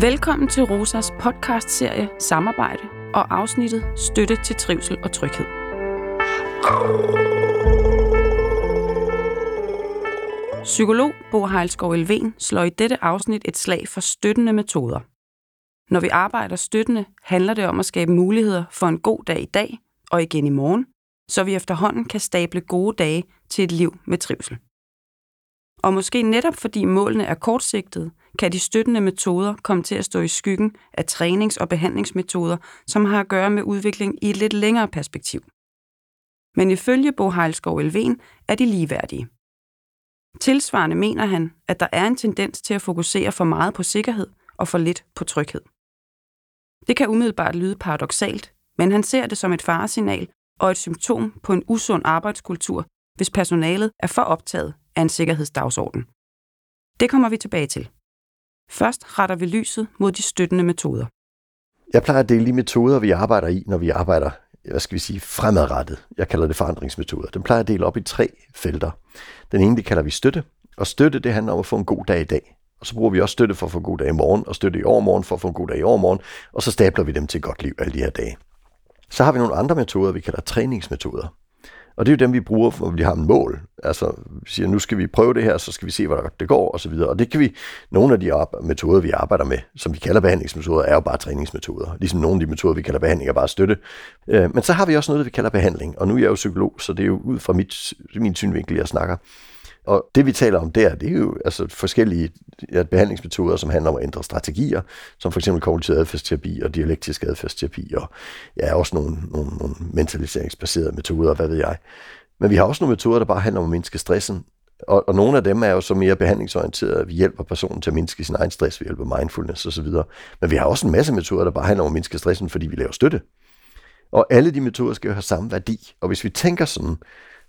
Velkommen til Rosas podcast-serie Samarbejde og afsnittet Støtte til trivsel og tryghed. Psykolog Bo Heilskov Elven slår i dette afsnit et slag for støttende metoder. Når vi arbejder støttende, handler det om at skabe muligheder for en god dag i dag og igen i morgen, så vi efterhånden kan stable gode dage til et liv med trivsel. Og måske netop fordi målene er kortsigtede, kan de støttende metoder komme til at stå i skyggen af trænings- og behandlingsmetoder, som har at gøre med udvikling i et lidt længere perspektiv. Men ifølge Bo Heilskov Elven er de ligeværdige. Tilsvarende mener han, at der er en tendens til at fokusere for meget på sikkerhed og for lidt på tryghed. Det kan umiddelbart lyde paradoxalt, men han ser det som et faresignal og et symptom på en usund arbejdskultur, hvis personalet er for optaget af en sikkerhedsdagsorden. Det kommer vi tilbage til. Først retter vi lyset mod de støttende metoder. Jeg plejer at dele de metoder, vi arbejder i, når vi arbejder, hvad skal vi sige, fremadrettet. Jeg kalder det forandringsmetoder. Den plejer at dele op i tre felter. Den ene, det kalder vi støtte. Og støtte, det handler om at få en god dag i dag. Og så bruger vi også støtte for at få en god dag i morgen, og støtte i overmorgen for at få en god dag i overmorgen, og så stabler vi dem til et godt liv alle de her dage. Så har vi nogle andre metoder, vi kalder træningsmetoder. Og det er jo dem, vi bruger, når vi har en mål. Altså, vi siger, nu skal vi prøve det her, så skal vi se, hvordan det går, og så videre. Og det kan vi, nogle af de metoder, vi arbejder med, som vi kalder behandlingsmetoder, er jo bare træningsmetoder. Ligesom nogle af de metoder, vi kalder behandling, er bare støtte. Øh, men så har vi også noget, vi kalder behandling. Og nu er jeg jo psykolog, så det er jo ud fra mit, min synvinkel, jeg snakker. Og det vi taler om der, det er jo altså forskellige ja, behandlingsmetoder, som handler om at ændre strategier, som for eksempel kognitiv adfærdsterapi og dialektisk adfærdsterapi, og ja, også nogle, nogle, nogle mentaliseringsbaserede metoder, hvad ved jeg. Men vi har også nogle metoder, der bare handler om at mindske stressen, og, og nogle af dem er jo så mere behandlingsorienterede. Vi hjælper personen til at mindske sin egen stress, vi hjælper mindfulness osv. Men vi har også en masse metoder, der bare handler om at mindske stressen, fordi vi laver støtte. Og alle de metoder skal jo have samme værdi. Og hvis vi tænker sådan,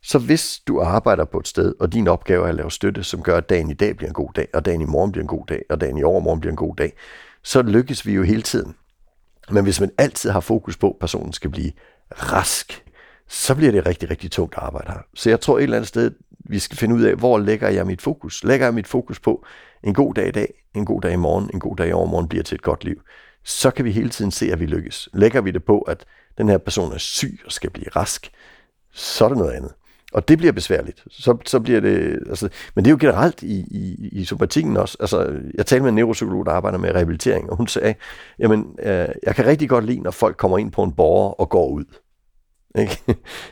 så hvis du arbejder på et sted, og din opgave er at lave støtte, som gør, at dagen i dag bliver en god dag, og dagen i morgen bliver en god dag, og dagen i overmorgen bliver en god dag, så lykkes vi jo hele tiden. Men hvis man altid har fokus på, at personen skal blive rask, så bliver det rigtig, rigtig tungt at arbejde her. Så jeg tror et eller andet sted, vi skal finde ud af, hvor lægger jeg mit fokus? Lægger jeg mit fokus på en god dag i dag, en god dag i morgen, en god dag i overmorgen bliver til et godt liv? Så kan vi hele tiden se, at vi lykkes. Lægger vi det på, at den her person er syg og skal blive rask, så er det noget andet. Og det bliver besværligt. Så, så bliver det, altså, men det er jo generelt i, i, i somatikken også. Altså, jeg talte med en neuropsykolog, der arbejder med rehabilitering, og hun sagde, jamen, øh, jeg kan rigtig godt lide, når folk kommer ind på en borger og går ud. Ikke?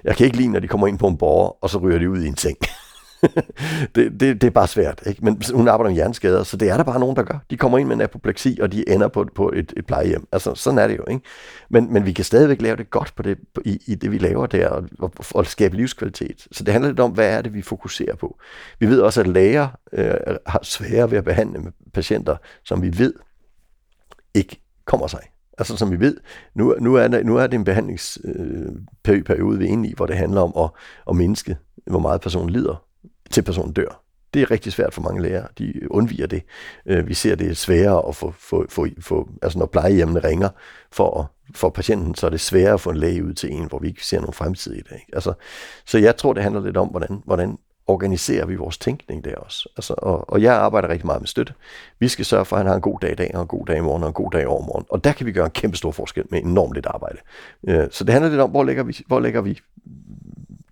Jeg kan ikke lide, når de kommer ind på en borger, og så ryger de ud i en seng. det, det, det er bare svært. Ikke? Men hun arbejder med hjerneskader, så det er der bare nogen, der gør. De kommer ind med en apopleksi, og de ender på, på et, et plejehjem. Altså, sådan er det jo. Ikke? Men, men vi kan stadigvæk lave det godt på det, på, i, i det, vi laver der, og, og, og skabe livskvalitet. Så det handler lidt om, hvad er det, vi fokuserer på. Vi ved også, at læger øh, har svære ved at behandle med patienter, som vi ved ikke kommer sig. Altså som vi ved, nu, nu, er, der, nu er det en behandlingsperiode, øh, vi er inde i, hvor det handler om at, at mindske, hvor meget personen lider til personen dør. Det er rigtig svært for mange læger. De undviger det. Øh, vi ser det er sværere at få, få, få, få altså når plejehjemmene ringer for, for patienten, så er det sværere at få en læge ud til en, hvor vi ikke ser nogen fremtid i det. Altså, så jeg tror, det handler lidt om, hvordan, hvordan organiserer vi vores tænkning der også. Altså, og, og jeg arbejder rigtig meget med støtte. Vi skal sørge for, at han har en god dag i dag, og en god dag i morgen, og en god dag i overmorgen. Og der kan vi gøre en kæmpe stor forskel med enormt lidt arbejde. Øh, så det handler lidt om, hvor lægger vi, hvor lægger vi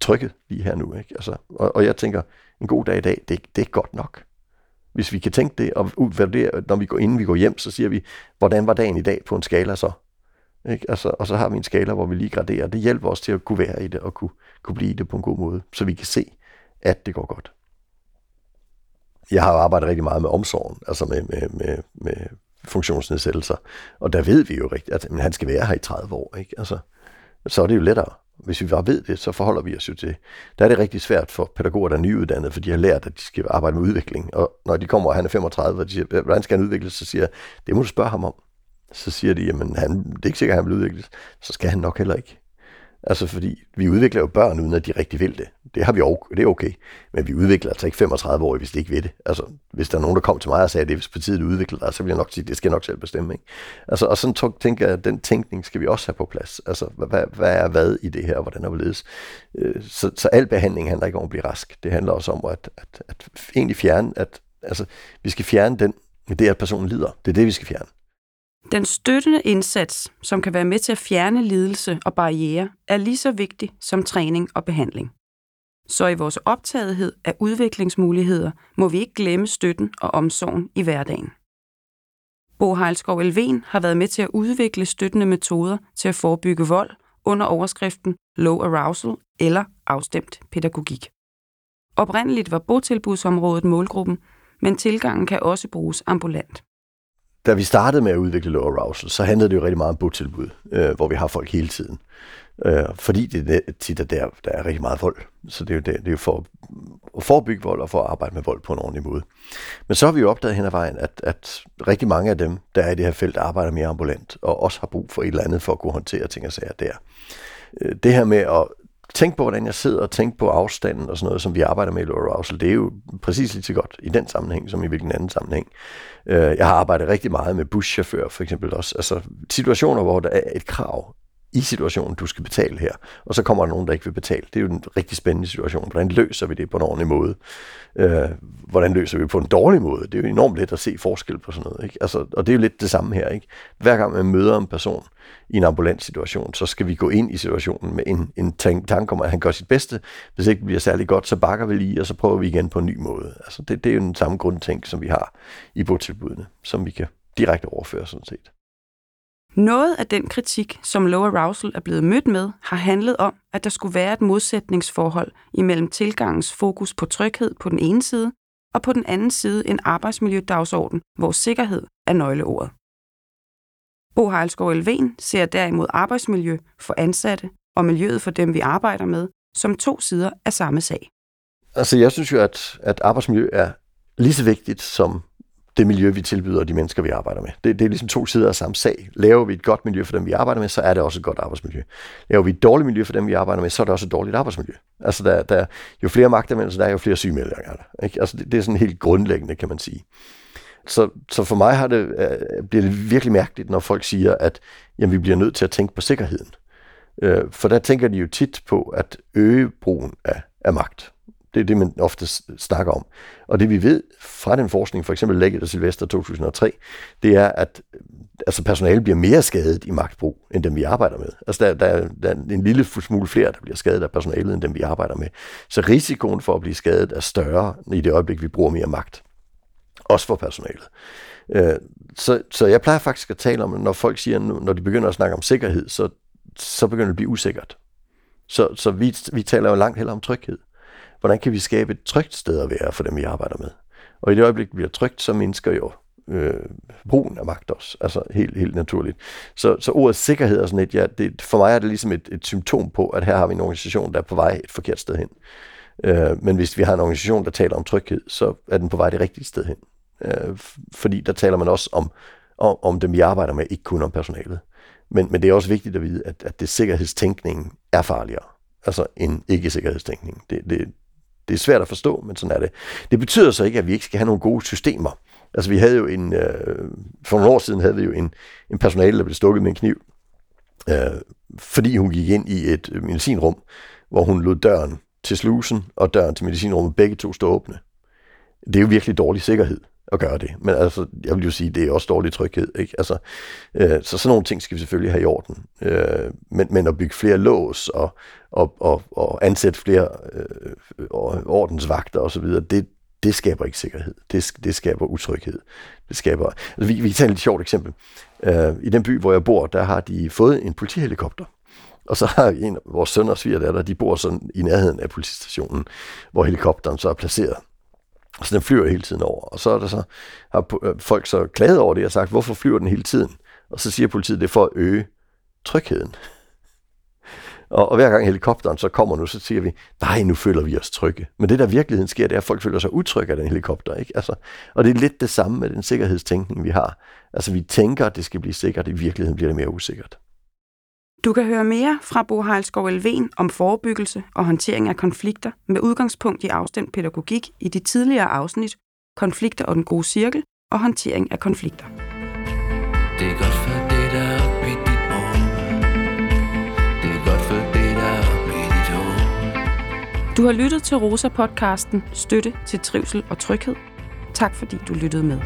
trykket lige her nu. Ikke? Altså, og, og jeg tænker, en god dag i dag, det, det er godt nok. Hvis vi kan tænke det, og udvurdere, når vi går, inden vi går hjem, så siger vi, hvordan var dagen i dag på en skala så? Ikke? Altså, og så har vi en skala, hvor vi lige graderer. Det hjælper os til at kunne være i det, og kunne, kunne blive i det på en god måde, så vi kan se, at det går godt. Jeg har arbejdet rigtig meget med omsorgen, altså med, med, med, med funktionsnedsættelser, og der ved vi jo rigtigt, at han skal være her i 30 år. Ikke? Altså, så er det jo lettere. Hvis vi bare ved det, så forholder vi os jo til. Der er det rigtig svært for pædagoger, der er nyuddannede, for de har lært, at de skal arbejde med udvikling. Og når de kommer, og han er 35, og de siger, hvordan skal han udvikles, så siger jeg, det må du spørge ham om. Så siger de, jamen han, det er ikke sikkert, at han vil udvikles. Så skal han nok heller ikke. Altså fordi vi udvikler jo børn, uden at de rigtig vil det. Det har vi jo, det er okay. Men vi udvikler altså ikke 35 år, hvis de ikke vil det. Altså, hvis der er nogen, der kom til mig og sagde, at det er hvis partiet udvikler dig, så vil jeg nok sige, at det skal jeg nok selv bestemme. Ikke? Altså, og sådan tænker jeg, at den tænkning skal vi også have på plads. Altså, hvad, hvad er hvad i det her, og hvordan er hvorledes? ledes? Øh, så, så al behandling handler ikke om at blive rask. Det handler også om at, at, at egentlig fjerne, at altså, vi skal fjerne den, det at personen lider. Det er det, vi skal fjerne. Den støttende indsats, som kan være med til at fjerne lidelse og barriere, er lige så vigtig som træning og behandling. Så i vores optagethed af udviklingsmuligheder må vi ikke glemme støtten og omsorgen i hverdagen. Bo Heilskov Elven har været med til at udvikle støttende metoder til at forebygge vold under overskriften Low Arousal eller afstemt pædagogik. Oprindeligt var botilbudsområdet målgruppen, men tilgangen kan også bruges ambulant. Da vi startede med at udvikle Low Arousal, så handlede det jo rigtig meget om botilbud, øh, hvor vi har folk hele tiden. Øh, fordi det er tit, er der, der er rigtig meget vold. Så det er jo, det, det er jo for at forebygge vold og for at arbejde med vold på en ordentlig måde. Men så har vi jo opdaget hen ad vejen, at, at rigtig mange af dem, der er i det her felt, arbejder mere ambulant og også har brug for et eller andet for at kunne håndtere ting og sager der. Øh, det her med at tænk på, hvordan jeg sidder og tænk på afstanden og sådan noget, som vi arbejder med i Low Arousal, det er jo præcis lige så godt i den sammenhæng, som i hvilken anden sammenhæng. Øh, jeg har arbejdet rigtig meget med buschauffører for eksempel også. Altså situationer, hvor der er et krav i situationen, du skal betale her, og så kommer der nogen, der ikke vil betale. Det er jo en rigtig spændende situation. Hvordan løser vi det på en ordentlig måde? Øh, hvordan løser vi det på en dårlig måde? Det er jo enormt let at se forskel på sådan noget. Ikke? Altså, og det er jo lidt det samme her. Ikke? Hver gang man møder en person i en ambulant situation, så skal vi gå ind i situationen med en, en tanke om, at han gør sit bedste. Hvis ikke det bliver særlig godt, så bakker vi lige, og så prøver vi igen på en ny måde. Altså, det, det er jo den samme grundtænk, som vi har i botilbudene, som vi kan direkte overføre sådan set. Noget af den kritik, som low arousal er blevet mødt med, har handlet om, at der skulle være et modsætningsforhold imellem tilgangens fokus på tryghed på den ene side, og på den anden side en arbejdsmiljødagsorden, hvor sikkerhed er nøgleordet. Bo Heilskov Elven ser derimod arbejdsmiljø for ansatte og miljøet for dem, vi arbejder med, som to sider af samme sag. Altså jeg synes jo, at, at arbejdsmiljø er lige så vigtigt som det miljø, vi tilbyder de mennesker, vi arbejder med. Det, det er ligesom to sider af samme sag. Laver vi et godt miljø for dem, vi arbejder med, så er det også et godt arbejdsmiljø. Laver vi et dårligt miljø for dem, vi arbejder med, så er det også et dårligt arbejdsmiljø. Altså, der, der, jo flere magtanvendelser der er, jo flere sygemeldinger der. Ikke? Altså, det, det er sådan helt grundlæggende, kan man sige. Så, så for mig har det, øh, bliver det virkelig mærkeligt, når folk siger, at jamen, vi bliver nødt til at tænke på sikkerheden. Øh, for der tænker de jo tit på at øge brugen af, af magt. Det er det, man ofte snakker om. Og det vi ved fra den forskning, for eksempel Lægget og Silvester 2003, det er, at altså personale bliver mere skadet i magtbrug, end dem vi arbejder med. Altså der, der, der er en lille smule flere, der bliver skadet af personalet, end dem vi arbejder med. Så risikoen for at blive skadet er større i det øjeblik, vi bruger mere magt. Også for personalet. Øh, så, så jeg plejer faktisk at tale om, når folk siger, når de begynder at snakke om sikkerhed, så, så begynder det at blive usikkert. Så, så vi, vi taler jo langt heller om tryghed hvordan kan vi skabe et trygt sted at være for dem, vi arbejder med? Og i det øjeblik, vi bliver trygt, så mindsker jo øh, brugen af magt også, altså helt, helt naturligt. Så, så ordet sikkerhed er sådan et, ja, det, for mig er det ligesom et, et symptom på, at her har vi en organisation, der er på vej et forkert sted hen. Øh, men hvis vi har en organisation, der taler om tryghed, så er den på vej det rigtige sted hen. Øh, fordi der taler man også om, om, om dem, vi arbejder med, ikke kun om personalet. Men, men det er også vigtigt at vide, at, at det sikkerhedstænkningen er farligere, altså en ikke-sikkerhedstænkning. Det, det, det er svært at forstå, men sådan er det. Det betyder så ikke, at vi ikke skal have nogle gode systemer. Altså vi havde jo en, øh, for nogle år siden havde vi jo en, en personale, der blev stukket med en kniv, øh, fordi hun gik ind i et medicinrum, hvor hun lod døren til slusen og døren til medicinrummet begge to stå åbne. Det er jo virkelig dårlig sikkerhed at gøre det. Men altså, jeg vil jo sige, det er også dårlig tryghed. Ikke? Altså, øh, så sådan nogle ting skal vi selvfølgelig have i orden. Øh, men, men at bygge flere lås og, og, og, og ansætte flere øh, ordensvagter osv., det, det skaber ikke sikkerhed. Det, det skaber utryghed. Det skaber... Altså, vi, vi kan tage et sjovt eksempel. Øh, I den by, hvor jeg bor, der har de fået en politihelikopter. Og så har en af vores sønner og svigerdatter, de bor sådan i nærheden af politistationen, hvor helikopteren så er placeret. Så den flyver hele tiden over. Og så er der så, har øh, folk så klaget over det og sagt, hvorfor flyver den hele tiden? Og så siger politiet, det er for at øge trygheden. Og, og hver gang helikopteren så kommer nu, så siger vi, nej, nu føler vi os trygge. Men det der virkeligheden sker, det er, at folk føler sig utrygge af den helikopter. Ikke? Altså, og det er lidt det samme med den sikkerhedstænkning, vi har. Altså vi tænker, at det skal blive sikkert, i virkeligheden bliver det mere usikkert. Du kan høre mere fra Bo Heilskov Elven om forebyggelse og håndtering af konflikter med udgangspunkt i afstemt pædagogik i de tidligere afsnit Konflikter og den gode cirkel og håndtering af konflikter. Det er godt for det, der er op i dit Det er godt for det, der er op i dit hoved. Du har lyttet til Rosa-podcasten Støtte til trivsel og tryghed. Tak fordi du lyttede med.